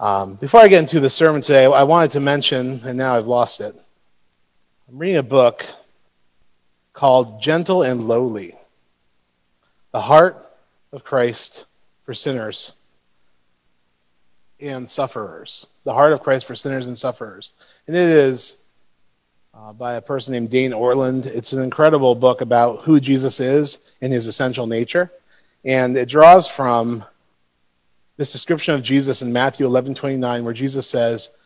Um, before I get into the sermon today, I wanted to mention, and now I've lost it. I'm reading a book called Gentle and Lowly The Heart of Christ for Sinners and Sufferers. The Heart of Christ for Sinners and Sufferers. And it is uh, by a person named Dane Ortlund. It's an incredible book about who Jesus is and his essential nature. And it draws from this description of Jesus in Matthew 11 29, where Jesus says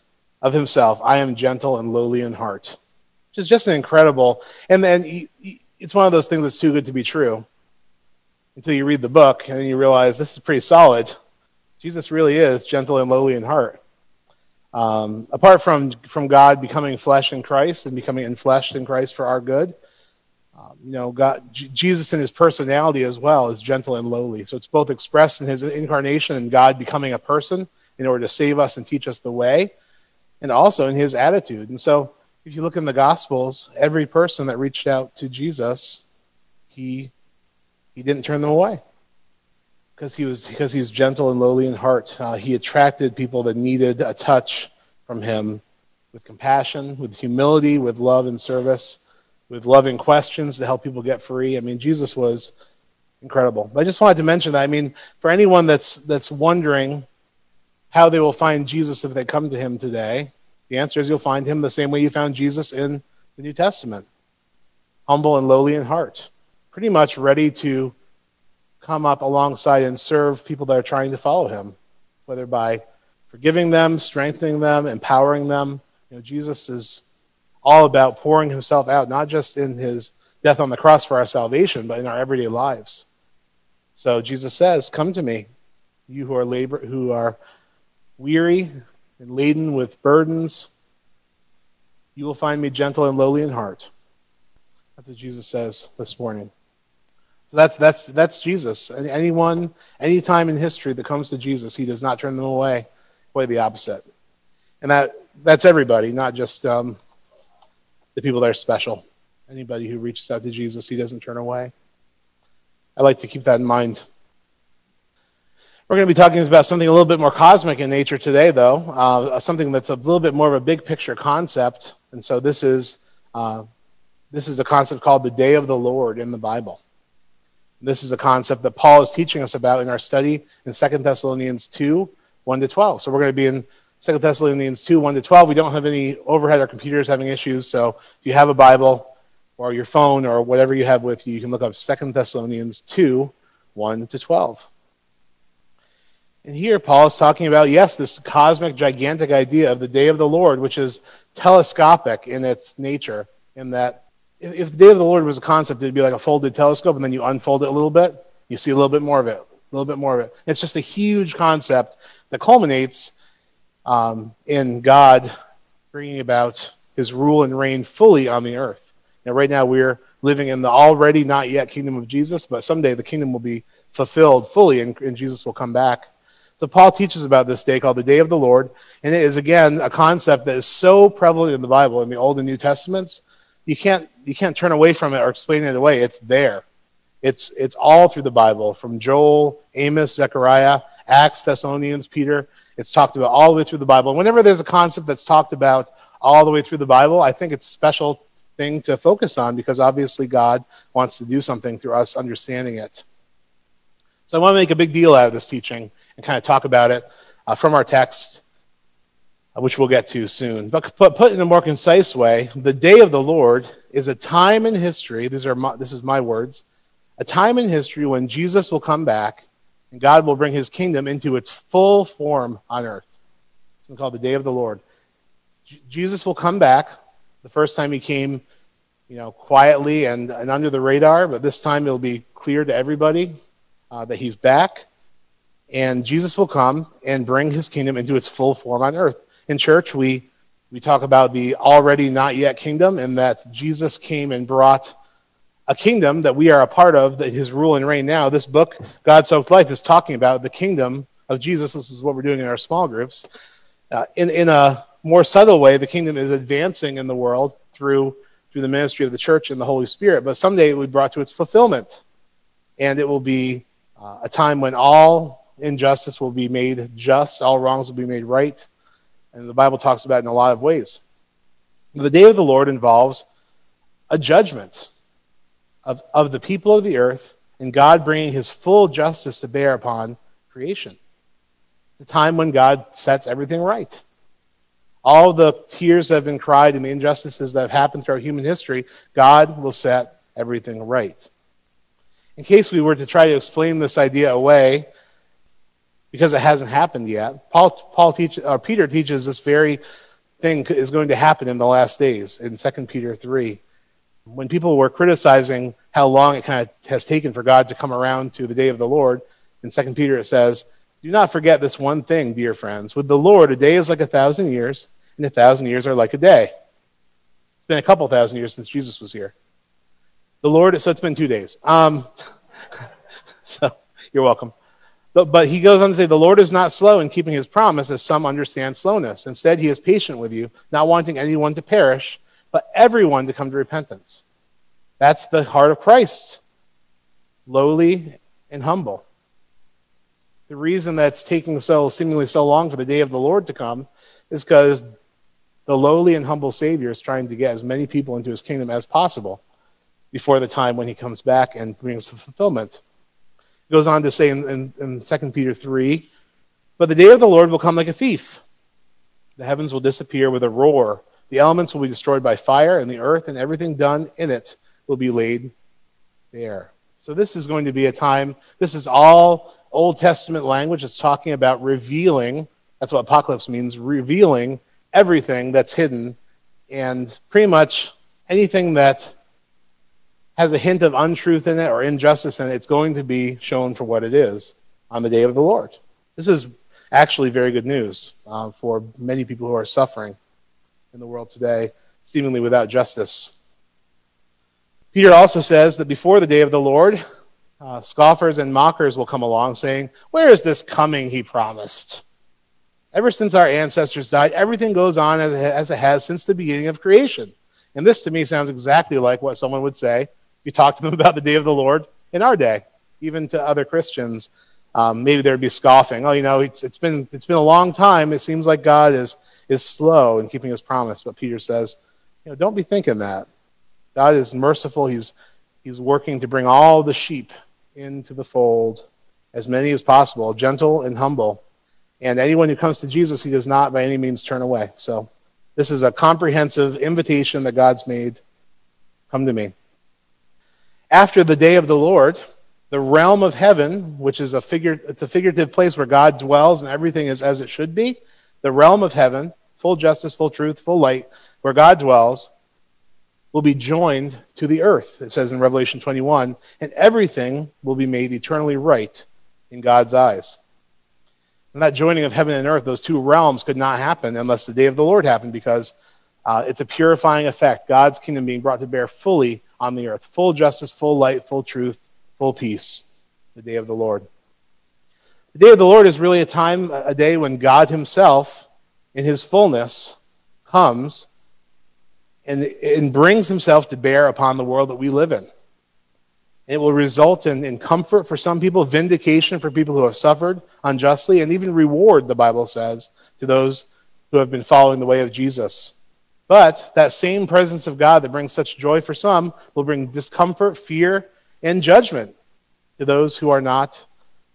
of himself, I am gentle and lowly in heart, which is just an incredible. And then it's one of those things that's too good to be true until you read the book and you realize this is pretty solid. Jesus really is gentle and lowly in heart. Um, apart from, from God becoming flesh in Christ and becoming enfleshed in Christ for our good, um, you know, God, J- Jesus in his personality as well is gentle and lowly. So it's both expressed in his incarnation and God becoming a person in order to save us and teach us the way, and also in his attitude. And so if you look in the Gospels, every person that reached out to Jesus, he he didn't turn them away because he was because he's gentle and lowly in heart. Uh, he attracted people that needed a touch from him with compassion, with humility, with love and service with loving questions to help people get free. I mean, Jesus was incredible. But I just wanted to mention that. I mean, for anyone that's that's wondering how they will find Jesus if they come to him today, the answer is you'll find him the same way you found Jesus in the New Testament. Humble and lowly in heart. Pretty much ready to come up alongside and serve people that are trying to follow him, whether by forgiving them, strengthening them, empowering them. You know, Jesus is all about pouring himself out, not just in his death on the cross for our salvation, but in our everyday lives. So Jesus says, Come to me, you who are labor who are weary and laden with burdens. You will find me gentle and lowly in heart. That's what Jesus says this morning. So that's that's that's Jesus. Anyone, any time in history that comes to Jesus, he does not turn them away. Quite the opposite. And that that's everybody, not just um, the people that are special. Anybody who reaches out to Jesus, he doesn't turn away. I like to keep that in mind. We're going to be talking about something a little bit more cosmic in nature today, though, uh, something that's a little bit more of a big picture concept. And so this is uh, this is a concept called the Day of the Lord in the Bible. This is a concept that Paul is teaching us about in our study in 2 Thessalonians 2 1 to 12. So we're going to be in Second Thessalonians 2, 1 to 12. We don't have any overhead or computers having issues. So if you have a Bible or your phone or whatever you have with you, you can look up Second Thessalonians 2, 1 to 12. And here Paul is talking about, yes, this cosmic, gigantic idea of the day of the Lord, which is telescopic in its nature, in that if the day of the Lord was a concept, it'd be like a folded telescope, and then you unfold it a little bit, you see a little bit more of it, a little bit more of it. It's just a huge concept that culminates um, in God bringing about his rule and reign fully on the earth. Now, right now, we're living in the already not yet kingdom of Jesus, but someday the kingdom will be fulfilled fully and, and Jesus will come back. So, Paul teaches about this day called the Day of the Lord, and it is, again, a concept that is so prevalent in the Bible, in the Old and New Testaments. You can't, you can't turn away from it or explain it away. It's there. It's, it's all through the Bible, from Joel, Amos, Zechariah, Acts, Thessalonians, Peter. It's talked about all the way through the Bible. Whenever there's a concept that's talked about all the way through the Bible, I think it's a special thing to focus on because obviously God wants to do something through us understanding it. So I want to make a big deal out of this teaching and kind of talk about it uh, from our text, uh, which we'll get to soon. But put, put in a more concise way, the day of the Lord is a time in history. These are my, this is my words. A time in history when Jesus will come back and God will bring his kingdom into its full form on earth. It's called the day of the Lord. J- Jesus will come back. The first time he came, you know, quietly and, and under the radar, but this time it'll be clear to everybody uh, that he's back. And Jesus will come and bring his kingdom into its full form on earth. In church, we, we talk about the already not yet kingdom, and that Jesus came and brought a kingdom that we are a part of, that his rule and reign now. This book, God Soaked Life, is talking about the kingdom of Jesus. This is what we're doing in our small groups. Uh, in, in a more subtle way, the kingdom is advancing in the world through, through the ministry of the church and the Holy Spirit. But someday it will be brought to its fulfillment. And it will be uh, a time when all injustice will be made just, all wrongs will be made right. And the Bible talks about it in a lot of ways. The day of the Lord involves a judgment of, of the people of the earth and God bringing his full justice to bear upon creation. It's a time when God sets everything right. All the tears that have been cried and the injustices that have happened throughout human history, God will set everything right. In case we were to try to explain this idea away, because it hasn't happened yet, Paul, Paul teach, or Peter teaches this very thing is going to happen in the last days in 2 Peter 3. When people were criticizing how long it kind of has taken for God to come around to the day of the Lord, in Second Peter it says, Do not forget this one thing, dear friends. With the Lord, a day is like a thousand years, and a thousand years are like a day. It's been a couple thousand years since Jesus was here. The Lord, so it's been two days. Um, so you're welcome. But, but he goes on to say, The Lord is not slow in keeping his promise, as some understand slowness. Instead, he is patient with you, not wanting anyone to perish, but everyone to come to repentance. That's the heart of Christ lowly and humble. The reason that's taking so seemingly so long for the day of the Lord to come is because the lowly and humble Savior is trying to get as many people into his kingdom as possible before the time when he comes back and brings fulfillment. It goes on to say in, in, in 2 Peter 3 But the day of the Lord will come like a thief. The heavens will disappear with a roar, the elements will be destroyed by fire, and the earth and everything done in it will be laid bare. So, this is going to be a time, this is all Old Testament language. It's talking about revealing, that's what apocalypse means, revealing everything that's hidden and pretty much anything that has a hint of untruth in it or injustice in it, it's going to be shown for what it is on the day of the Lord. This is actually very good news uh, for many people who are suffering in the world today, seemingly without justice. Peter also says that before the day of the Lord, uh, scoffers and mockers will come along saying, Where is this coming he promised? Ever since our ancestors died, everything goes on as it, as it has since the beginning of creation. And this to me sounds exactly like what someone would say if you talk to them about the day of the Lord in our day, even to other Christians, um, maybe there'd be scoffing. Oh, you know, it's, it's been it's been a long time. It seems like God is is slow in keeping His promise. But Peter says, you know, don't be thinking that. God is merciful. He's He's working to bring all the sheep into the fold, as many as possible, gentle and humble. And anyone who comes to Jesus, He does not by any means turn away. So, this is a comprehensive invitation that God's made. Come to me after the day of the Lord, the realm of heaven, which is a figure, it's a figurative place where God dwells and everything is as it should be. The realm of heaven, full justice, full truth, full light, where God dwells, will be joined to the earth, it says in Revelation 21, and everything will be made eternally right in God's eyes. And that joining of heaven and earth, those two realms could not happen unless the day of the Lord happened because uh, it's a purifying effect, God's kingdom being brought to bear fully on the earth. Full justice, full light, full truth, full peace. The day of the Lord. The day of the Lord is really a time, a day when God Himself, in His fullness, comes and, and brings Himself to bear upon the world that we live in. It will result in, in comfort for some people, vindication for people who have suffered unjustly, and even reward, the Bible says, to those who have been following the way of Jesus. But that same presence of God that brings such joy for some will bring discomfort, fear, and judgment to those who are not,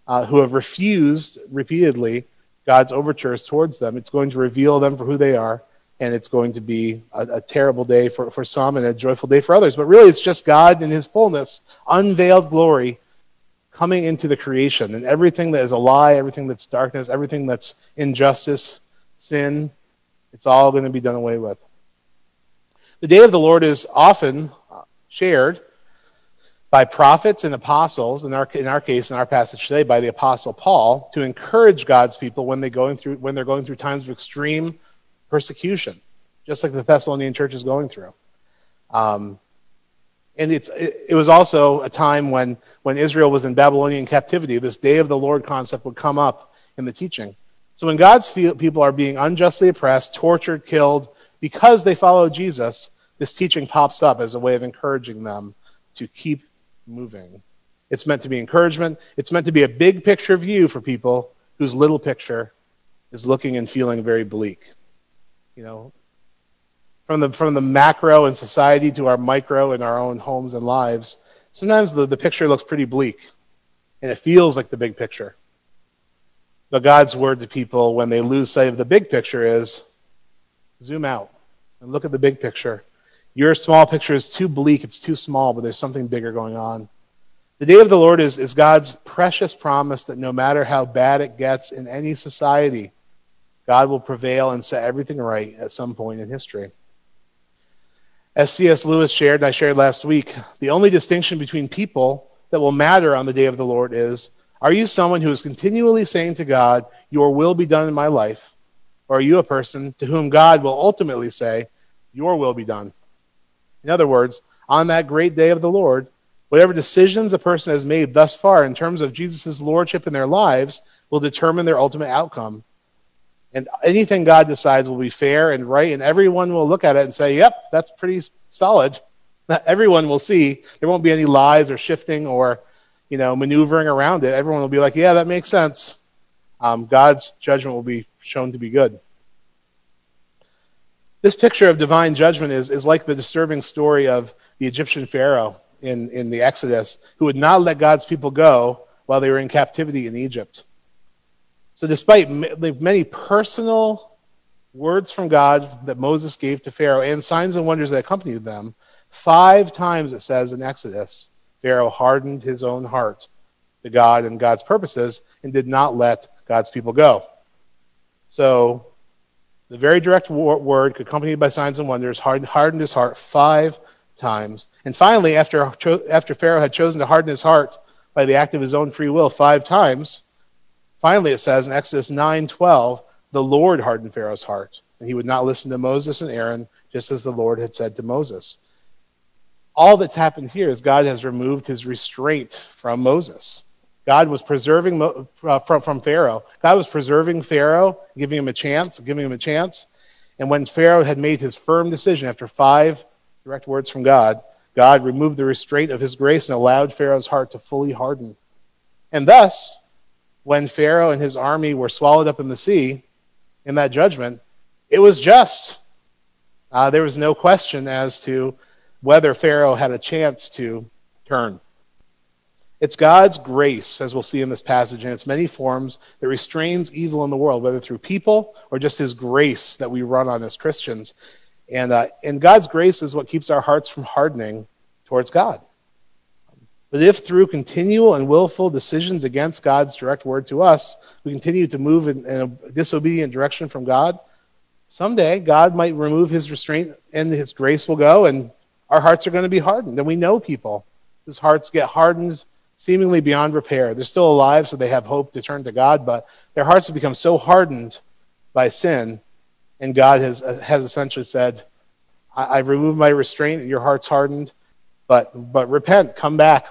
uh, who have refused repeatedly God's overtures towards them. It's going to reveal them for who they are, and it's going to be a, a terrible day for, for some and a joyful day for others. But really, it's just God in His fullness, unveiled glory, coming into the creation. And everything that is a lie, everything that's darkness, everything that's injustice, sin, it's all going to be done away with. The day of the Lord is often uh, shared by prophets and apostles, in our, in our case, in our passage today, by the apostle Paul, to encourage God's people when, they going through, when they're going through times of extreme persecution, just like the Thessalonian church is going through. Um, and it's, it, it, was also a time when, when Israel was in Babylonian captivity. This day of the Lord concept would come up in the teaching. So when God's people are being unjustly oppressed, tortured, killed, because they follow Jesus, this teaching pops up as a way of encouraging them to keep moving. It's meant to be encouragement. It's meant to be a big picture view for people whose little picture is looking and feeling very bleak. You know, from the, from the macro in society to our micro in our own homes and lives, sometimes the, the picture looks pretty bleak and it feels like the big picture. But God's word to people when they lose sight of the big picture is zoom out and look at the big picture. Your small picture is too bleak, it's too small, but there's something bigger going on. The day of the Lord is, is God's precious promise that no matter how bad it gets in any society, God will prevail and set everything right at some point in history. As C.S. Lewis shared, and I shared last week, the only distinction between people that will matter on the day of the Lord is are you someone who is continually saying to God, Your will be done in my life? Or are you a person to whom God will ultimately say, Your will be done? In other words, on that great day of the Lord, whatever decisions a person has made thus far in terms of Jesus' lordship in their lives will determine their ultimate outcome. And anything God decides will be fair and right, and everyone will look at it and say, Yep, that's pretty solid. Everyone will see. There won't be any lies or shifting or you know, maneuvering around it. Everyone will be like, Yeah, that makes sense. Um, God's judgment will be shown to be good. This picture of divine judgment is, is like the disturbing story of the Egyptian Pharaoh in, in the Exodus, who would not let God's people go while they were in captivity in Egypt. So, despite many personal words from God that Moses gave to Pharaoh and signs and wonders that accompanied them, five times it says in Exodus, Pharaoh hardened his own heart to God and God's purposes and did not let God's people go. So, the very direct word, accompanied by signs and wonders, hardened his heart five times. And finally, after, after Pharaoh had chosen to harden his heart by the act of his own free will five times, finally it says in Exodus 9:12, the Lord hardened Pharaoh's heart, and he would not listen to Moses and Aaron, just as the Lord had said to Moses. All that's happened here is God has removed his restraint from Moses. God was preserving uh, from, from Pharaoh. God was preserving Pharaoh, giving him a chance, giving him a chance. And when Pharaoh had made his firm decision after five direct words from God, God removed the restraint of his grace and allowed Pharaoh's heart to fully harden. And thus, when Pharaoh and his army were swallowed up in the sea in that judgment, it was just. Uh, there was no question as to whether Pharaoh had a chance to turn. It's God's grace, as we'll see in this passage, in its many forms, that restrains evil in the world, whether through people or just His grace that we run on as Christians. And, uh, and God's grace is what keeps our hearts from hardening towards God. But if through continual and willful decisions against God's direct word to us, we continue to move in, in a disobedient direction from God, someday God might remove his restraint and his grace will go, and our hearts are going to be hardened. And we know people whose hearts get hardened seemingly beyond repair. They're still alive, so they have hope to turn to God, but their hearts have become so hardened by sin, and God has, uh, has essentially said, I, have removed my restraint, your heart's hardened, but, but repent, come back.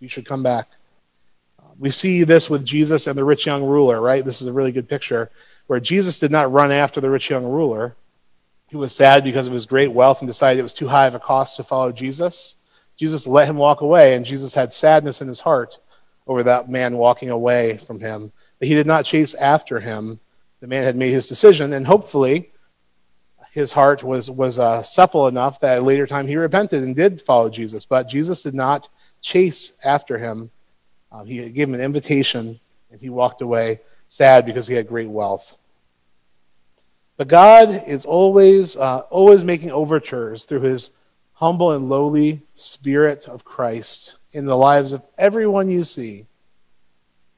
You should come back. We see this with Jesus and the rich young ruler, right? This is a really good picture where Jesus did not run after the rich young ruler. He was sad because of his great wealth and decided it was too high of a cost to follow Jesus. Jesus let him walk away, and Jesus had sadness in his heart over that man walking away from him. But he did not chase after him. The man had made his decision, and hopefully his heart was, was uh, supple enough that at later time he repented and did follow Jesus. But Jesus did not chase after him. Uh, he gave him an invitation, and he walked away sad because he had great wealth. But God is always, uh, always making overtures through his humble and lowly spirit of Christ in the lives of everyone you see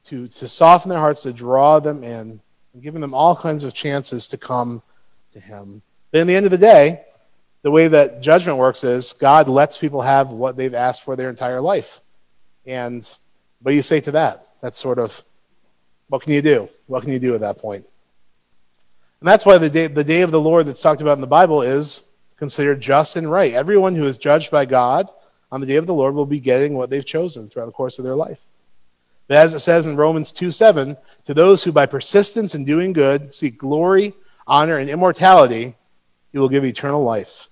to, to soften their hearts, to draw them in, and giving them all kinds of chances to come to Him. But in the end of the day, the way that judgment works is God lets people have what they've asked for their entire life. And what do you say to that? That's sort of what can you do? What can you do at that point? And that's why the day, the day of the Lord that's talked about in the Bible is considered just and right. Everyone who is judged by God on the day of the Lord will be getting what they've chosen throughout the course of their life. But as it says in Romans 2 7, to those who by persistence in doing good seek glory, honor, and immortality, he will give eternal life.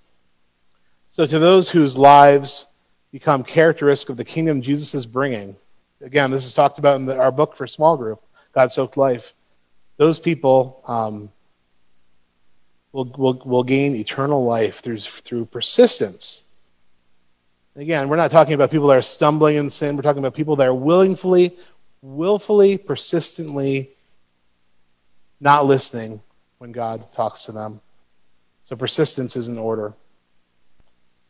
So to those whose lives become characteristic of the kingdom Jesus is bringing, again, this is talked about in the, our book for small group, God Soaked Life. Those people um, will, will, will gain eternal life through, through persistence. Again, we're not talking about people that are stumbling in sin. We're talking about people that are willingly, willfully, persistently not listening when God talks to them. So persistence is in order.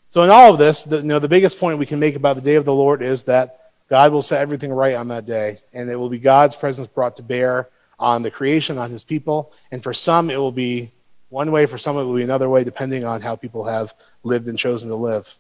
So in all of this, the, you know, the biggest point we can make about the day of the Lord is that God will set everything right on that day, and it will be God's presence brought to bear on the creation, on His people. And for some, it will be one way. For some, it will be another way, depending on how people have lived and chosen to live.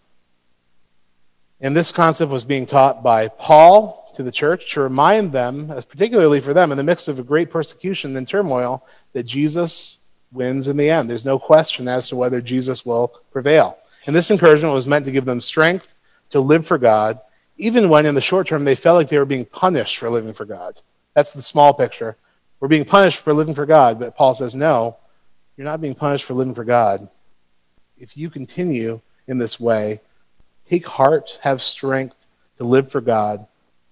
And this concept was being taught by Paul to the church to remind them, as particularly for them, in the midst of a great persecution and turmoil, that Jesus wins in the end. There's no question as to whether Jesus will prevail. And this encouragement was meant to give them strength to live for God, even when in the short term they felt like they were being punished for living for God. That's the small picture. We're being punished for living for God, but Paul says, no, you're not being punished for living for God. If you continue in this way, take heart, have strength to live for God.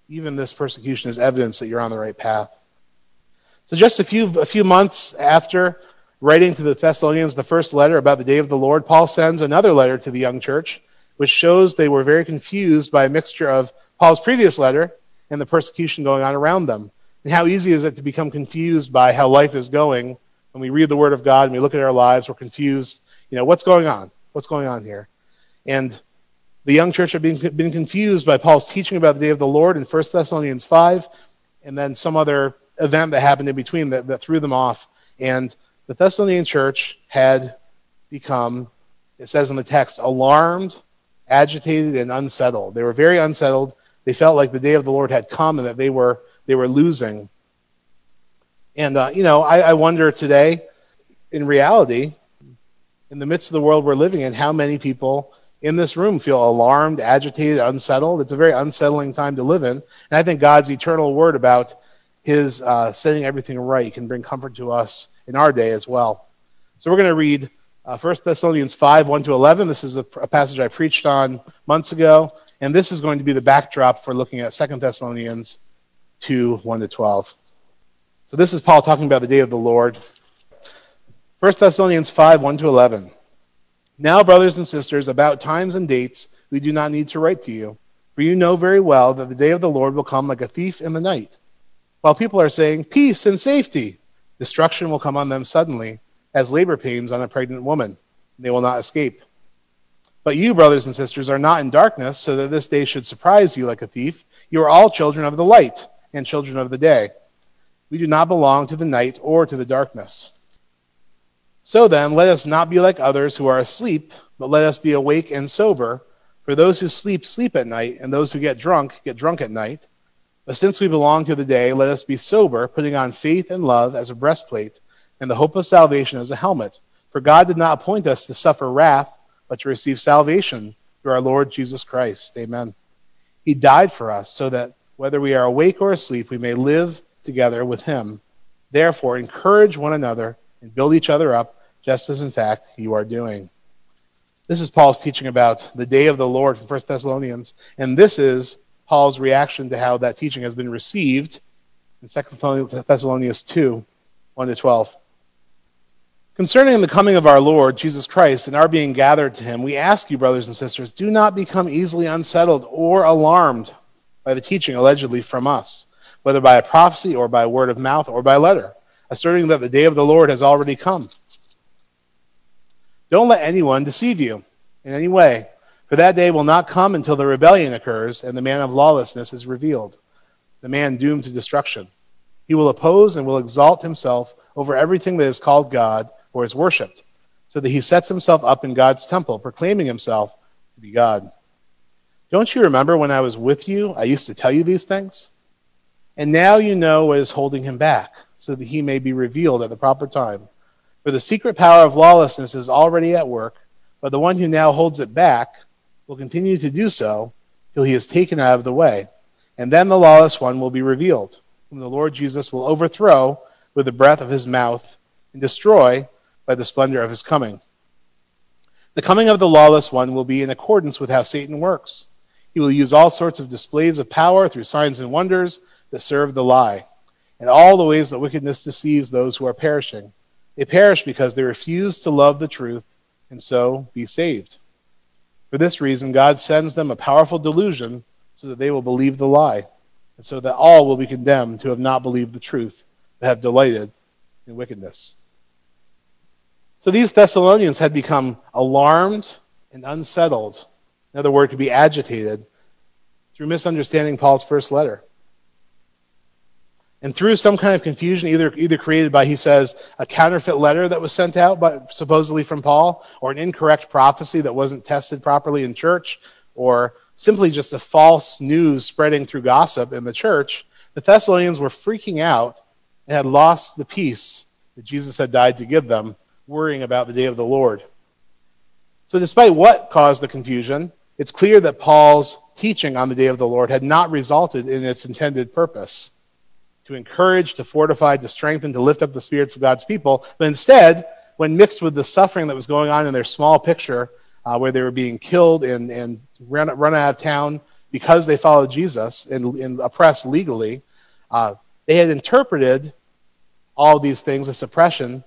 Even this persecution is evidence that you're on the right path. So, just a few, a few months after writing to the Thessalonians the first letter about the day of the Lord, Paul sends another letter to the young church, which shows they were very confused by a mixture of Paul's previous letter and the persecution going on around them. And how easy is it to become confused by how life is going when we read the Word of God and we look at our lives, we're confused. You know, what's going on? What's going on here? And the young church had been, been confused by Paul's teaching about the day of the Lord in 1 Thessalonians 5, and then some other event that happened in between that, that threw them off. And the Thessalonian church had become, it says in the text, alarmed, agitated, and unsettled. They were very unsettled. They felt like the day of the Lord had come and that they were, they were losing. And, uh, you know, I, I wonder today, in reality, in the midst of the world we're living in, how many people in this room feel alarmed, agitated, unsettled. It's a very unsettling time to live in. And I think God's eternal word about his uh, setting everything right can bring comfort to us in our day as well. So we're going to read uh, 1 Thessalonians 5 1 to 11. This is a, a, passage I preached on months ago. And this is going to be the backdrop for looking at 2 Thessalonians 2 1 to 12. So this is Paul talking about the day of the Lord. 1 Thessalonians 5 1 to 11. Now, brothers and sisters, about times and dates, we do not need to write to you, for you know very well that the day of the Lord will come like a thief in the night. While people are saying, Peace and safety, destruction will come on them suddenly, as labor pains on a pregnant woman. They will not escape. But you, brothers and sisters, are not in darkness, so that this day should surprise you like a thief. You are all children of the light and children of the day. We do not belong to the night or to the darkness. So then, let us not be like others who are asleep, but let us be awake and sober. For those who sleep, sleep at night, and those who get drunk, get drunk at night. But since we belong to the day, let us be sober, putting on faith and love as a breastplate, and the hope of salvation as a helmet. For God did not appoint us to suffer wrath, but to receive salvation through our Lord Jesus Christ. Amen. He died for us, so that whether we are awake or asleep, we may live together with him. Therefore, encourage one another and build each other up, just as in fact you are doing. This is Paul's teaching about the day of the Lord from 1 Thessalonians, and this is Paul's reaction to how that teaching has been received in 2 Thessalonians 2 1 to 12. Concerning the coming of our Lord Jesus Christ and our being gathered to him, we ask you, brothers and sisters, do not become easily unsettled or alarmed by the teaching allegedly from us, whether by a prophecy or by word of mouth or by letter asserting that the day of the Lord has already come. Don't let anyone deceive you in any way, for that day will not come until the rebellion occurs and the man of lawlessness is revealed, the man doomed to destruction. He will oppose and will exalt himself over everything that is called God or is worshipped, so that he sets himself up in God's temple, proclaiming himself to be God. Don't you remember when I was with you, I used to tell you these things? And now you know what is holding him back so that he may be revealed at the proper time. For the secret power of lawlessness is already at work, but the one who now holds it back will continue to do so till he is taken out of the way. And then the lawless one will be revealed, whom the Lord Jesus will overthrow with the breath of his mouth and destroy by the splendor of his coming. The coming of the lawless one will be in accordance with how Satan works. He will use all sorts of displays of power through signs and wonders that serve the lie, and all the ways that wickedness deceives those who are perishing. They perish because they refuse to love the truth and so be saved. For this reason, God sends them a powerful delusion so that they will believe the lie, and so that all will be condemned who have not believed the truth, but have delighted in wickedness. So these Thessalonians had become alarmed and unsettled. Another word could be agitated through misunderstanding Paul's first letter. And through some kind of confusion, either, either created by, he says, a counterfeit letter that was sent out, by, supposedly from Paul, or an incorrect prophecy that wasn't tested properly in church, or simply just a false news spreading through gossip in the church, the Thessalonians were freaking out and had lost the peace that Jesus had died to give them, worrying about the day of the Lord. So, despite what caused the confusion, it's clear that Paul's teaching on the day of the Lord had not resulted in its intended purpose to encourage, to fortify, to strengthen, to lift up the spirits of God's people. But instead, when mixed with the suffering that was going on in their small picture, uh, where they were being killed and, and run, run out of town because they followed Jesus and, and oppressed legally, uh, they had interpreted all these things, the suppression,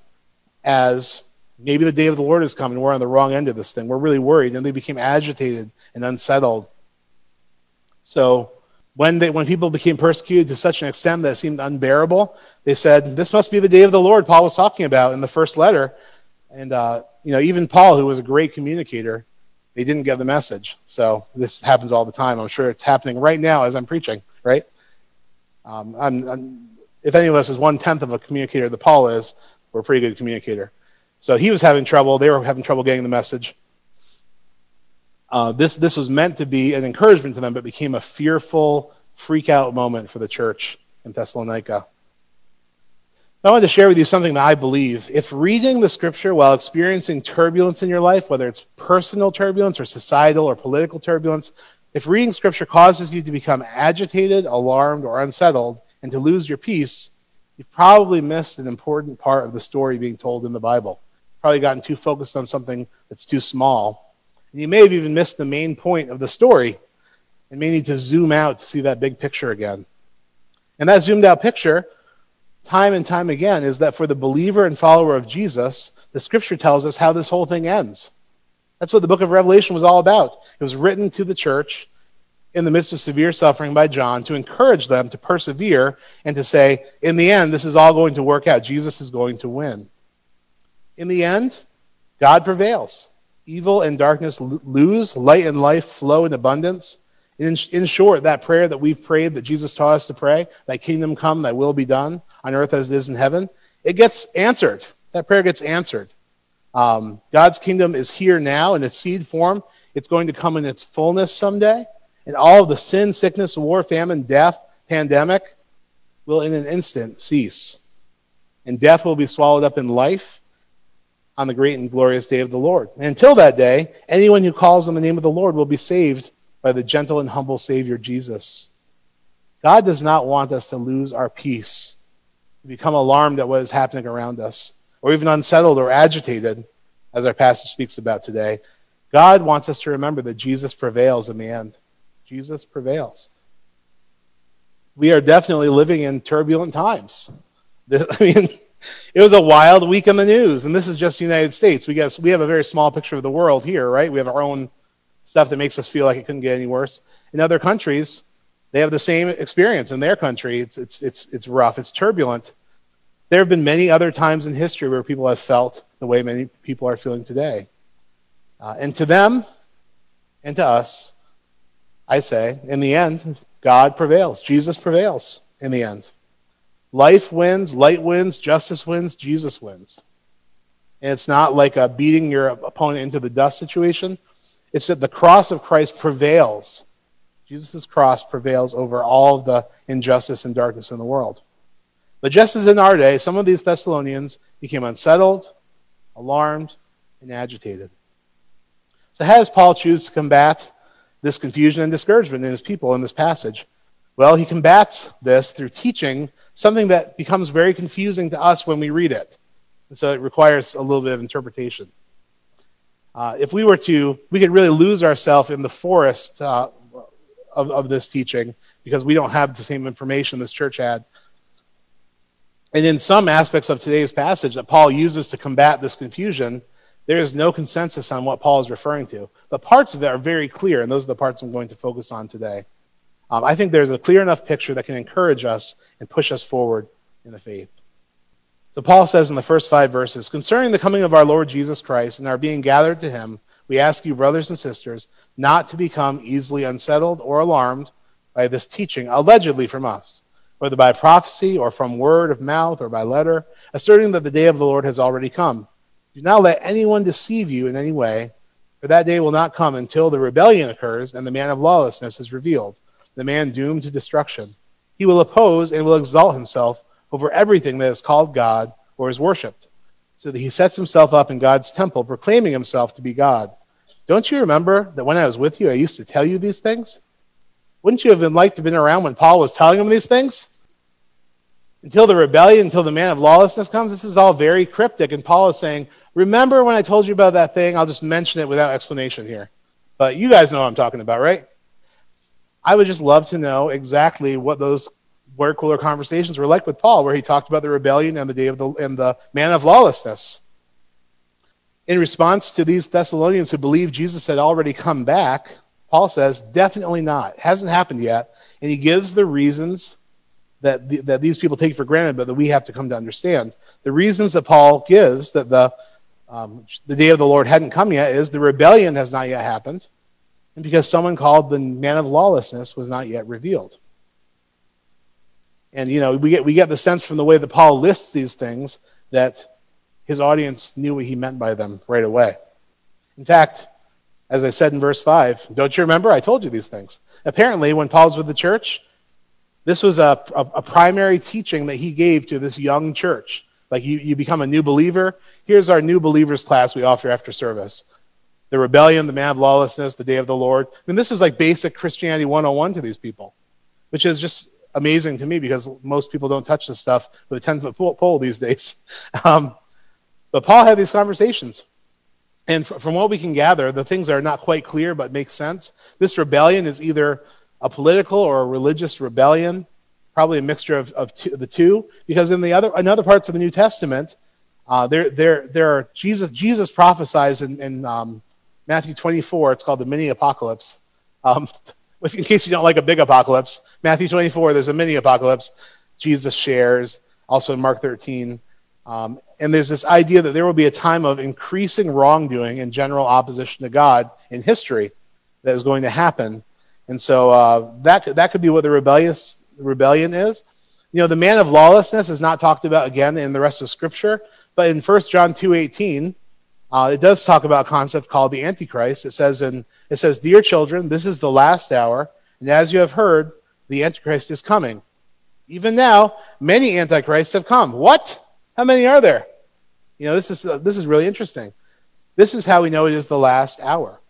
as maybe the day of the Lord is coming. We're on the wrong end of this thing. We're really worried. And they became agitated and unsettled. So when, they, when people became persecuted to such an extent that it seemed unbearable, they said, This must be the day of the Lord Paul was talking about in the first letter. And, uh, you know, even Paul, who was a great communicator, they didn't get the message. So this happens all the time. I'm sure it's happening right now as I'm preaching, right? Um, I'm, I'm, if any of us is one tenth of a communicator that Paul is, we're a pretty good communicator. So he was having trouble. They were having trouble getting the message. Uh, this, this was meant to be an encouragement to them, but became a fearful, freak out moment for the church in Thessalonica. I wanted to share with you something that I believe. If reading the scripture while experiencing turbulence in your life, whether it's personal turbulence or societal or political turbulence, if reading scripture causes you to become agitated, alarmed, or unsettled, and to lose your peace, you've probably missed an important part of the story being told in the Bible. Probably gotten too focused on something that's too small. And you may have even missed the main point of the story and may need to zoom out to see that big picture again. And that zoomed out picture, time and time again, is that for the believer and follower of Jesus, the scripture tells us how this whole thing ends. That's what the book of Revelation was all about. It was written to the church in the midst of severe suffering by John to encourage them to persevere and to say, in the end, this is all going to work out. Jesus is going to win. In the end, God prevails. Evil and darkness lose, light and life flow in abundance. In, in short, that prayer that we've prayed, that Jesus taught us to pray, that kingdom come, that will be done on earth as it is in heaven, it gets answered. That prayer gets answered. Um, God's kingdom is here now in its seed form. It's going to come in its fullness someday. And all of the sin, sickness, war, famine, death, pandemic will in an instant cease. And death will be swallowed up in life on the great and glorious day of the Lord. And until that day, anyone who calls on the name of the Lord will be saved by the gentle and humble Savior Jesus. God does not want us to lose our peace, to become alarmed at what is happening around us, or even unsettled or agitated, as our passage speaks about today. God wants us to remember that Jesus prevails in the end. Jesus prevails. We are definitely living in turbulent times. I mean, it was a wild week in the news, and this is just the United States. We guess we have a very small picture of the world here, right? We have our own stuff that makes us feel like it couldn't get any worse. In other countries, they have the same experience in their country. It's it's it's it's rough. It's turbulent. There have been many other times in history where people have felt the way many people are feeling today, uh, and to them, and to us, I say, in the end, God prevails. Jesus prevails in the end. Life wins, light wins, justice wins, Jesus wins. And it's not like a beating your opponent into the dust situation. It's that the cross of Christ prevails. Jesus' cross prevails over all of the injustice and darkness in the world. But just as in our day, some of these Thessalonians became unsettled, alarmed, and agitated. So, how does Paul choose to combat this confusion and discouragement in his people in this passage? Well, he combats this through teaching something that becomes very confusing to us when we read it. And so it requires a little bit of interpretation. Uh, if we were to, we could really lose ourselves in the forest uh, of, of this teaching because we don't have the same information this church had. And in some aspects of today's passage that Paul uses to combat this confusion, there is no consensus on what Paul is referring to. But parts of it are very clear, and those are the parts I'm going to focus on today. Um, I think there's a clear enough picture that can encourage us and push us forward in the faith. So Paul says in the first five verses concerning the coming of our Lord Jesus Christ and our being gathered to him, we ask you, brothers and sisters, not to become easily unsettled or alarmed by this teaching allegedly from us, whether by prophecy or from word of mouth or by letter, asserting that the day of the Lord has already come. Do not let anyone deceive you in any way, for that day will not come until the rebellion occurs and the man of lawlessness is revealed, the man doomed to destruction. He will oppose and will exalt himself over everything that is called God or is worshipped so that he sets himself up in God's temple, proclaiming himself to be God. Don't you remember that when I was with you, I used to tell you these things? Wouldn't you have been liked to have been around when Paul was telling him these things? Until the rebellion, until the man of lawlessness comes, this is all very cryptic. And Paul is saying, Remember when I told you about that thing? I'll just mention it without explanation here. But you guys know what I'm talking about, right? I would just love to know exactly what those water cooler conversations were like with Paul, where he talked about the rebellion and the day of the and the man of lawlessness. In response to these Thessalonians who believe Jesus had already come back, Paul says, definitely not. It hasn't happened yet. And he gives the reasons that, the, that these people take for granted, but that we have to come to understand. The reasons that Paul gives that the, um, the day of the Lord hadn't come yet is the rebellion has not yet happened, and because someone called the man of lawlessness was not yet revealed. And you know, we get we get the sense from the way that Paul lists these things that his audience knew what he meant by them right away. In fact, as I said in verse 5, don't you remember? I told you these things. Apparently, when Paul's with the church, this was a, a, a, primary teaching that he gave to this young church. Like, you, you become a new believer. Here's our new believers class we offer after service the rebellion, the man of lawlessness, the day of the Lord. I mean, this is like basic Christianity 101 to these people, which is just amazing to me because most people don't touch this stuff with a 10 foot pole these days. Um, but Paul had these conversations. And from what we can gather, the things are not quite clear but make sense. This rebellion is either a political or a religious rebellion, probably a mixture of, of two, the two, because in the other in other parts of the New Testament, uh, there, there, there are Jesus, Jesus prophesies in, in um, Matthew 24, it's called the mini apocalypse. Um, in case you don't like a big apocalypse, Matthew 24, there's a mini apocalypse Jesus shares, also in Mark 13. Um, and there's this idea that there will be a time of increasing wrongdoing and general opposition to God in history that is going to happen. And so uh, that, that could be what the rebellious rebellion is. You know, the man of lawlessness is not talked about again in the rest of Scripture, but in 1 John 2.18, uh, it does talk about a concept called the Antichrist. It says, in, it says, Dear children, this is the last hour, and as you have heard, the Antichrist is coming. Even now, many Antichrists have come. What? How many are there? You know, this is, uh, this is really interesting. This is how we know it is the last hour.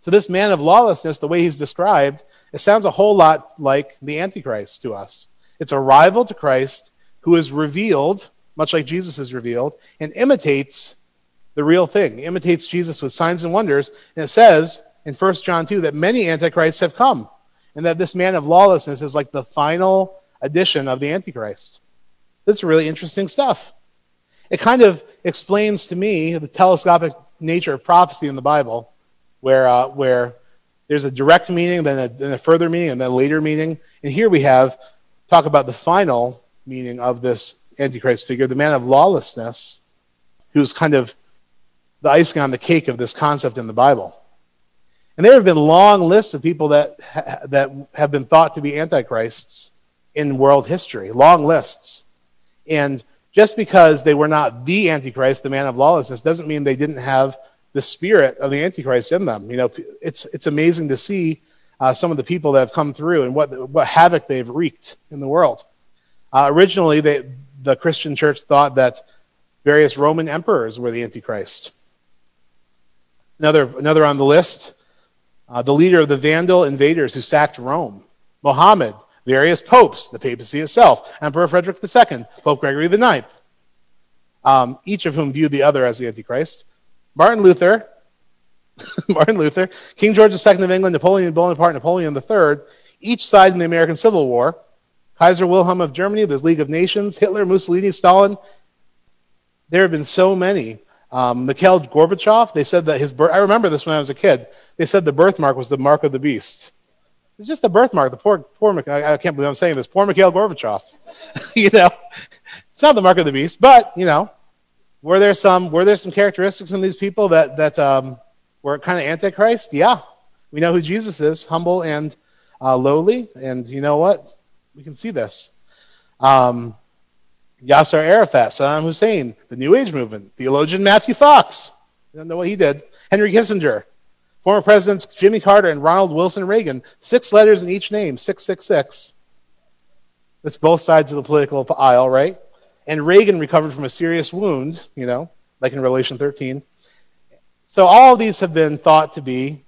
So, this man of lawlessness, the way he's described, it sounds a whole lot like the Antichrist to us. It's a rival to Christ who is revealed, much like Jesus is revealed, and imitates the real thing, imitates Jesus with signs and wonders. And it says in 1 John 2 that many Antichrists have come, and that this man of lawlessness is like the final edition of the Antichrist. That's really interesting stuff. It kind of explains to me the telescopic nature of prophecy in the Bible, where, uh, where there's a direct meaning, then a, then a further meaning, and then a later meaning. And here we have talk about the final meaning of this Antichrist figure, the man of lawlessness, who's kind of the icing on the cake of this concept in the Bible. And there have been long lists of people that, ha- that have been thought to be antichrists in world history, long lists. And just because they were not the Antichrist, the man of lawlessness, doesn't mean they didn't have the spirit of the Antichrist in them. You know, it's, it's amazing to see uh, some of the people that have come through and what, what havoc they've wreaked in the world. Uh, originally, they, the Christian church thought that various Roman emperors were the Antichrist. Another, another on the list, uh, the leader of the Vandal invaders who sacked Rome, Mohammed, various popes, the papacy itself, Emperor Frederick II, Pope Gregory IX, um, each of whom viewed the other as the Antichrist. Martin Luther, Martin Luther, King George II of England, Napoleon Bonaparte, Napoleon III, each side in the American Civil War, Kaiser Wilhelm of Germany, the League of Nations, Hitler, Mussolini, Stalin. There have been so many. Um, Mikhail Gorbachev, they said that his birth, I remember this when I was a kid. They said the birthmark was the mark of the beast. It's just a birthmark. The poor, poor, I, I can't believe I'm saying this. Poor Mikhail Gorbachev. you know, it's not the mark of the beast, but you know, were there some were there some characteristics in these people that that um, were kind of antichrist? Yeah, we know who Jesus is, humble and uh, lowly, and you know what? We can see this. Um, Yasser Arafat, Saddam Hussein, the New Age movement, theologian Matthew Fox. You don't know what he did. Henry Kissinger, former presidents Jimmy Carter and Ronald Wilson Reagan. Six letters in each name, 666. That's both sides of the political aisle, right? And Reagan recovered from a serious wound, you know, like in Revelation 13. So all of these have been thought to be,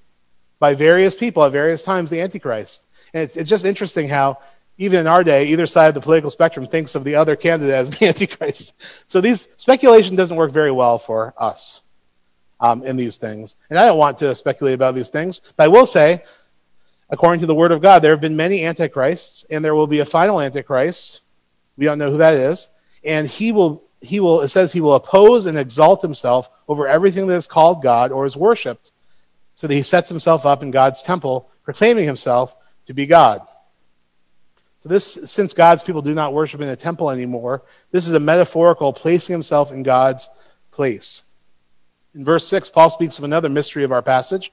by various people at various times, the Antichrist. And it's, it's just interesting how, even in our day, either side of the political spectrum thinks of the other candidate as the Antichrist. So these speculation doesn't work very well for us um, in these things. And I don't want to speculate about these things, but I will say, according to the Word of God, there have been many Antichrists, and there will be a final Antichrist. We don't know who that is and he will he will it says he will oppose and exalt himself over everything that is called God or is worshipped, so that he sets himself up in God's temple, proclaiming himself to be God. So this since God's people do not worship in a temple anymore, this is a metaphorical placing himself in God's place. In verse 6, Paul speaks of another mystery of our passage.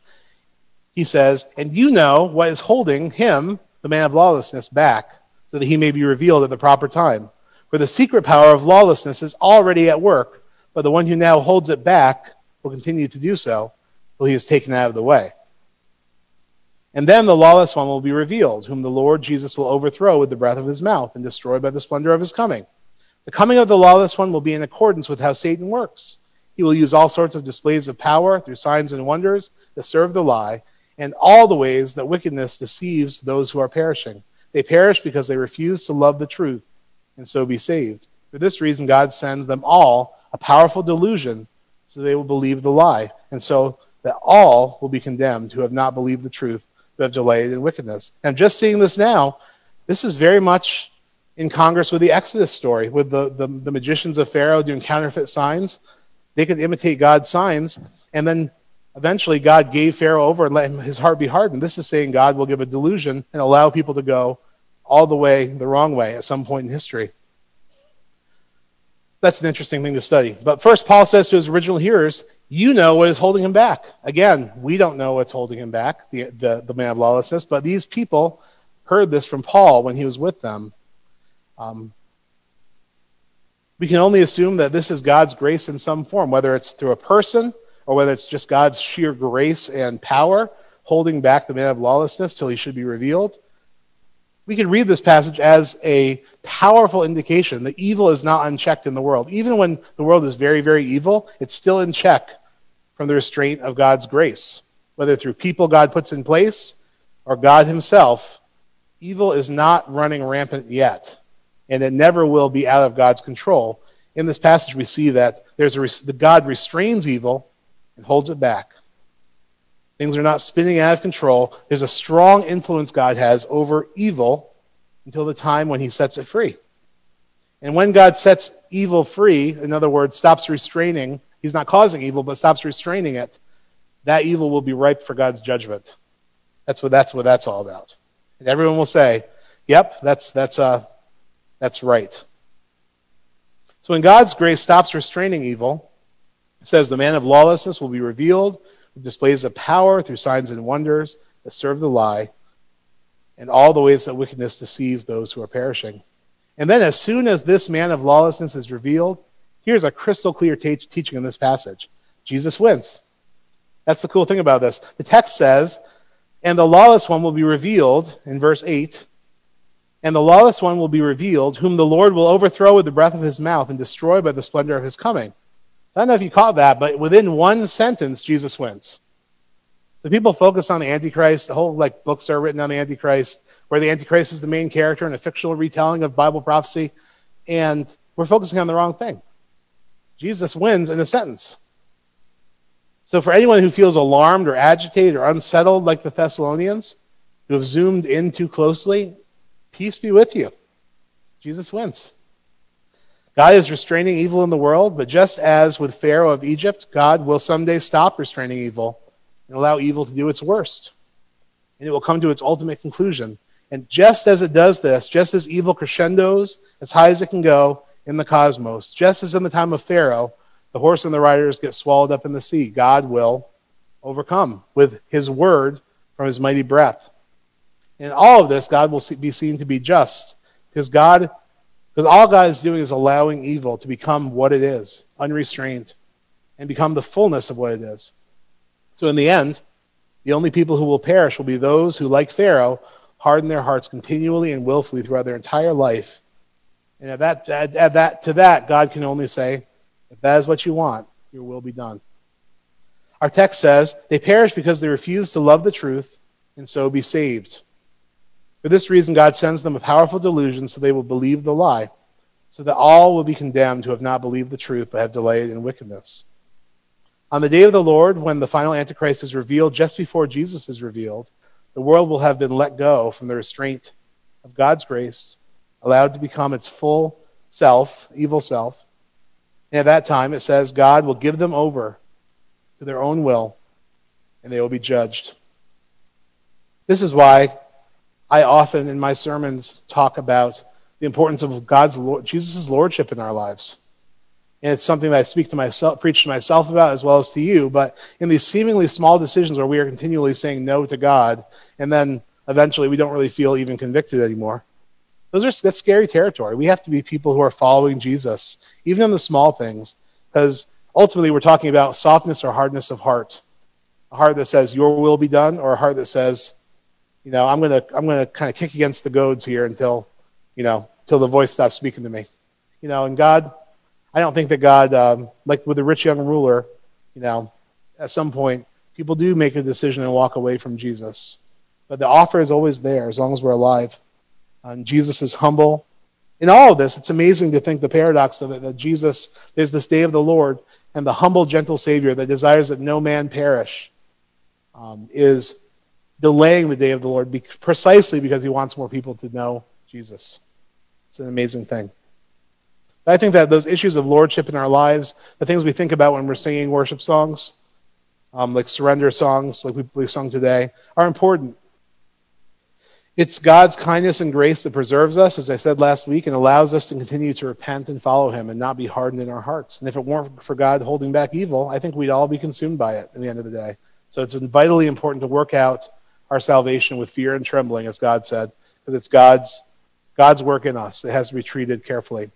He says, And you know what is holding him, the man of lawlessness, back, so that he may be revealed at the proper time. For the secret power of lawlessness is already at work, but the one who now holds it back will continue to do so till he is taken out of the way. And then the lawless one will be revealed, whom the Lord Jesus will overthrow with the breath of his mouth and destroy by the splendor of his coming. The coming of the lawless one will be in accordance with how Satan works. He will use all sorts of displays of power through signs and wonders to serve the lie, and all the ways that wickedness deceives those who are perishing. They perish because they refuse to love the truth and so be saved. For this reason, God sends them all a powerful delusion so they will believe the lie, and so that all will be condemned who have not believed the truth, but have delayed in wickedness. And just seeing this now, this is very much in Congress with the Exodus story, with the, the, the magicians of Pharaoh doing counterfeit signs. They could imitate God's signs, and then eventually God gave Pharaoh over and let him, his heart be hardened. This is saying God will give a delusion and allow people to go all the way the wrong way at some point in history. That's an interesting thing to study. But first, Paul says to his original hearers, You know what is holding him back. Again, we don't know what's holding him back, the, the, the man of lawlessness, but these people heard this from Paul when he was with them. Um, we can only assume that this is God's grace in some form, whether it's through a person or whether it's just God's sheer grace and power holding back the man of lawlessness till he should be revealed we can read this passage as a powerful indication that evil is not unchecked in the world. Even when the world is very, very evil, it's still in check from the restraint of God's grace. Whether through people God puts in place or God Himself, evil is not running rampant yet, and it never will be out of God's control. In this passage, we see that there's a, the God restrains evil and holds it back. Things are not spinning out of control. There's a strong influence God has over evil until the time when he sets it free. And when God sets evil free, in other words, stops restraining, he's not causing evil, but stops restraining it, that evil will be ripe for God's judgment. That's what that's what that's all about. And everyone will say, "Yep, that's that's uh that's right." So when God's grace stops restraining evil, it says the man of lawlessness will be revealed displays of power through signs and wonders that serve the lie, and all the ways that wickedness deceives those who are perishing. And then, as soon as this man of lawlessness is revealed, here's a crystal clear teaching in this passage Jesus wins. That's the cool thing about this. The text says, and the lawless one will be revealed in verse 8. And the lawless one will be revealed, whom the Lord will overthrow with the breath of his mouth and destroy by the splendor of his coming. I don't know if you caught that, but within one sentence, Jesus wins. So people focus on the Antichrist. The whole like books are written on the Antichrist, where the Antichrist is the main character in a fictional retelling of Bible prophecy, and we're focusing on the wrong thing. Jesus wins in a sentence. So, for anyone who feels alarmed or agitated or unsettled like the Thessalonians, who have zoomed in too closely, peace be with you. Jesus wins. God is restraining evil in the world, but just as with Pharaoh of Egypt, God will someday stop restraining evil and allow evil to do its worst. And it will come to its ultimate conclusion. And just as it does this, just as evil crescendos as high as it can go in the cosmos, just as in the time of Pharaoh, the horse and the riders get swallowed up in the sea, God will overcome with his word from his mighty breath. In all of this, God will be seen to be just because God because all God is doing is allowing evil to become what it is, unrestrained, and become the fullness of what it is. So, in the end, the only people who will perish will be those who, like Pharaoh, harden their hearts continually and willfully throughout their entire life. And at that, at, at that, to that, God can only say, if that is what you want, your will be done. Our text says, they perish because they refuse to love the truth and so be saved. For this reason, God sends them a powerful delusion so they will believe the lie, so that all will be condemned who have not believed the truth but have delayed in wickedness. On the day of the Lord, when the final Antichrist is revealed, just before Jesus is revealed, the world will have been let go from the restraint of God's grace, allowed to become its full self, evil self. And at that time, it says, God will give them over to their own will, and they will be judged. This is why I often in my sermons talk about the importance of God's Lord, Jesus' lordship in our lives. And it's something that I speak to myself, preach to myself about as well as to you. But in these seemingly small decisions where we are continually saying no to God, and then eventually we don't really feel even convicted anymore, those are that's scary territory. We have to be people who are following Jesus, even in the small things, because ultimately we're talking about softness or hardness of heart. A heart that says, Your will be done, or a heart that says, you know, I'm gonna I'm gonna kind of kick against the goads here until, you know, till the voice stops speaking to me. You know, and God, I don't think that God, um, like with the rich young ruler, you know, at some point people do make a decision and walk away from Jesus, but the offer is always there as long as we're alive. And Jesus is humble. In all of this, it's amazing to think the paradox of it that Jesus, there's this day of the Lord, and the humble, gentle Savior that desires that no man perish um, is delaying the day of the Lord precisely because he wants more people to know Jesus. It's an amazing thing. I think that those issues of lordship in our lives, the things we think about when we're singing worship songs, um, like surrender songs, like we, we sung today, are important. It's God's kindness and grace that preserves us, as I said last week, and allows us to continue to repent and follow Him and not be hardened in our hearts. And if it weren't for God holding back evil, I think we'd all be consumed by it at the end of the day. So it's vitally important to work out our salvation with fear and trembling, as God said, because it's God's, God's work in us. It has to be treated carefully.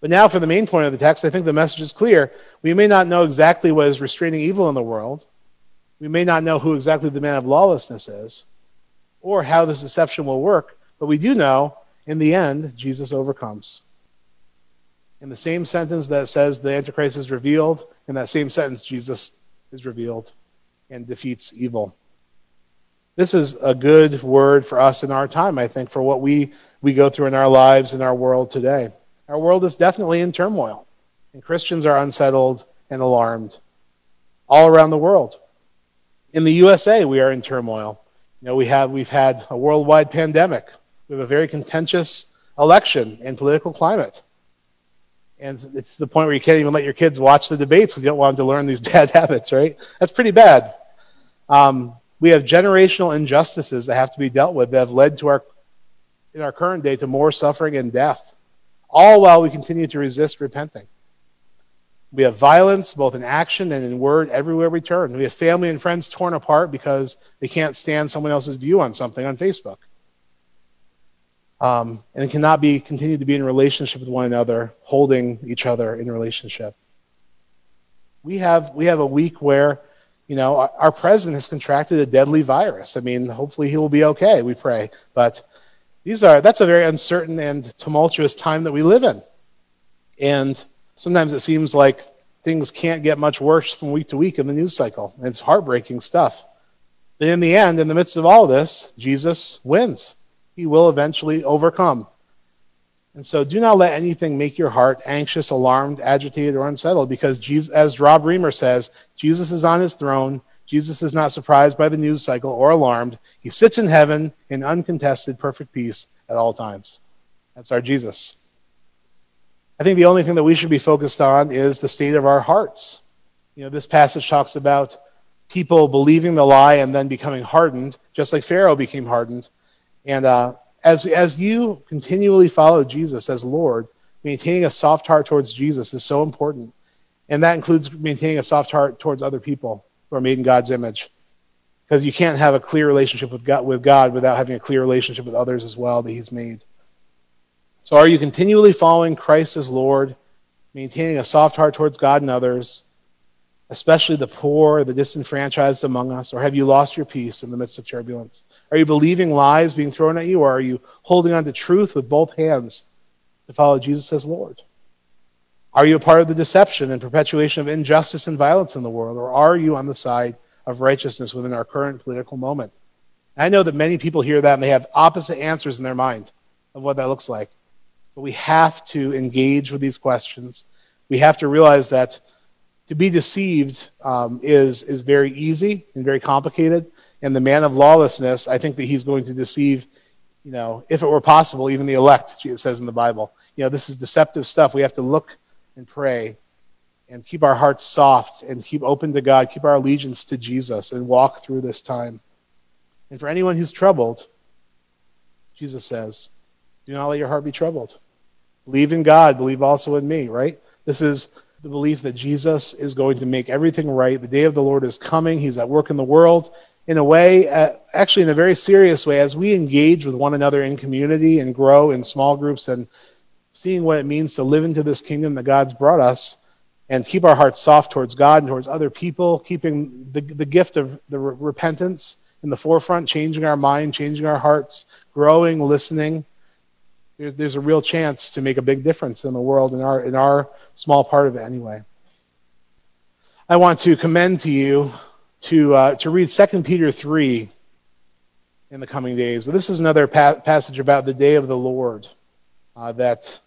But now, for the main point of the text, I think the message is clear. We may not know exactly what is restraining evil in the world. We may not know who exactly the man of lawlessness is or how this deception will work, but we do know in the end, Jesus overcomes. In the same sentence that says the Antichrist is revealed, in that same sentence, Jesus is revealed and defeats evil this is a good word for us in our time, I think, for what we, we go through in our lives in our world today. Our world is definitely in turmoil, and Christians are unsettled and alarmed all around the world. In the USA, we are in turmoil. You know, we have, we've had a worldwide pandemic. We have a very contentious election and political climate. And it's the point where you can't even let your kids watch the debates because you don't want them to learn these bad habits, right? That's pretty bad. Um, we have generational injustices that have to be dealt with that have led to our, in our current day, to more suffering and death, all while we continue to resist repenting. We have violence, both in action and in word, everywhere we turn. We have family and friends torn apart because they can't stand someone else's view on something on Facebook. Um, and cannot be continue to be in relationship with one another, holding each other in relationship. We have we have a week where you know, our, our president has contracted a deadly virus. I mean, hopefully he will be okay, we pray. But these are that's a very uncertain and tumultuous time that we live in. And sometimes it seems like things can't get much worse from week to week in the news cycle. It's heartbreaking stuff. But in the end, in the midst of all this, Jesus wins. He will eventually overcome. And so do not let anything make your heart anxious, alarmed, agitated, or unsettled because, Jesus, as Rob Reimer says, Jesus is on his throne. Jesus is not surprised by the news cycle or alarmed. He sits in heaven in uncontested, perfect peace at all times. That's our Jesus. I think the only thing that we should be focused on is the state of our hearts. You know, this passage talks about people believing the lie and then becoming hardened, just like Pharaoh became hardened. And uh, as, as you continually follow Jesus as Lord, maintaining a soft heart towards Jesus is so important. And that includes maintaining a soft heart towards other people who are made in God's image. Because you can't have a clear relationship with God, with God without having a clear relationship with others as well that He's made. So, are you continually following Christ as Lord, maintaining a soft heart towards God and others, especially the poor, the disenfranchised among us? Or have you lost your peace in the midst of turbulence? Are you believing lies being thrown at you, or are you holding on to truth with both hands to follow Jesus as Lord? Are you a part of the deception and perpetuation of injustice and violence in the world, or are you on the side of righteousness within our current political moment? I know that many people hear that and they have opposite answers in their mind of what that looks like. But we have to engage with these questions. We have to realize that to be deceived um, is, is very easy and very complicated. And the man of lawlessness, I think that he's going to deceive, you know, if it were possible, even the elect, it says in the Bible. You know, this is deceptive stuff. We have to look and pray and keep our hearts soft and keep open to God, keep our allegiance to Jesus, and walk through this time. And for anyone who's troubled, Jesus says, do not let your heart be troubled. Believe in God, believe also in me, right? This is the belief that Jesus is going to make everything right. The day of the Lord is coming. He's at work in the world in a way, uh, actually, in a very serious way, as we engage with one another in community and grow in small groups and seeing what it means to live into this kingdom that God's brought us and keep our hearts soft towards God and towards other people, keeping the, the gift of the re- repentance in the forefront, changing our mind, changing our hearts, growing, listening there's, there's a real chance to make a big difference in the world, in our, in our small part of it anyway. I want to commend to you to, uh, to read 2 Peter 3 in the coming days. But this is another pa- passage about the day of the Lord uh, that,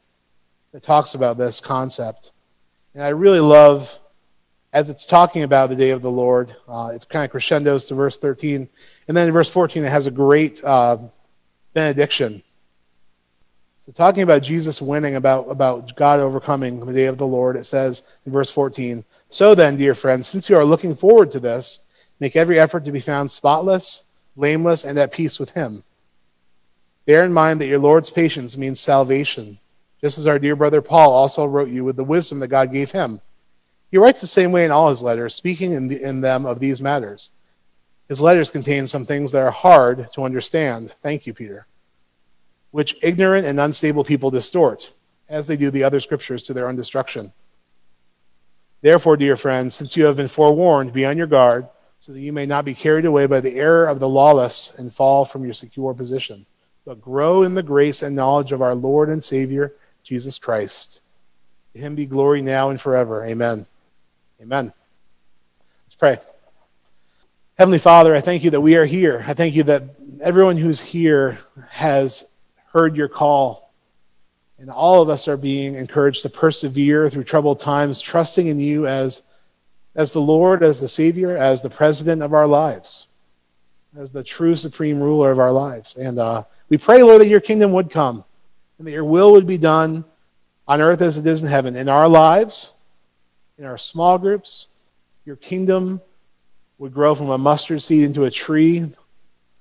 that talks about this concept. And I really love, as it's talking about the day of the Lord, uh, it's kind of crescendos to verse 13. And then in verse 14, it has a great uh, benediction talking about Jesus winning, about, about God overcoming the day of the Lord, it says in verse 14 So then, dear friends, since you are looking forward to this, make every effort to be found spotless, blameless, and at peace with Him. Bear in mind that your Lord's patience means salvation, just as our dear brother Paul also wrote you with the wisdom that God gave him. He writes the same way in all his letters, speaking in, the, in them of these matters. His letters contain some things that are hard to understand. Thank you, Peter which ignorant and unstable people distort, as they do the other scriptures to their own destruction. Therefore, dear friends, since you have been forewarned, be on your guard, so that you may not be carried away by the error of the lawless and fall from your secure position, but grow in the grace and knowledge of our Lord and Savior, Jesus Christ. To him be glory now and forever. Amen. Amen. Let's pray. Heavenly Father, I thank you that we are here. I thank you that everyone who's here has heard your call. And all of us are being encouraged to persevere through troubled times, trusting in you as, as the Lord, as the Savior, as the president of our lives, as the true supreme ruler of our lives. And uh, we pray, Lord, that your kingdom would come and that your will would be done on earth as it is in heaven, in our lives, in our small groups. Your kingdom would grow from a mustard seed into a tree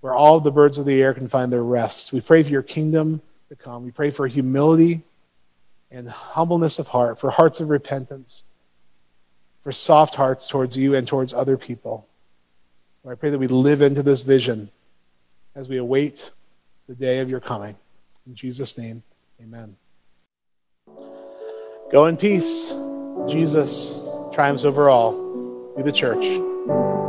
where all the birds of the air can find their rest. We pray for your kingdom to come. We pray for humility and humbleness of heart, for hearts of repentance, for soft hearts towards you and towards other people. Lord, I pray that we live into this vision as we await the day of your coming. In Jesus' name, amen. Go in peace. Jesus triumphs over all. Be the church.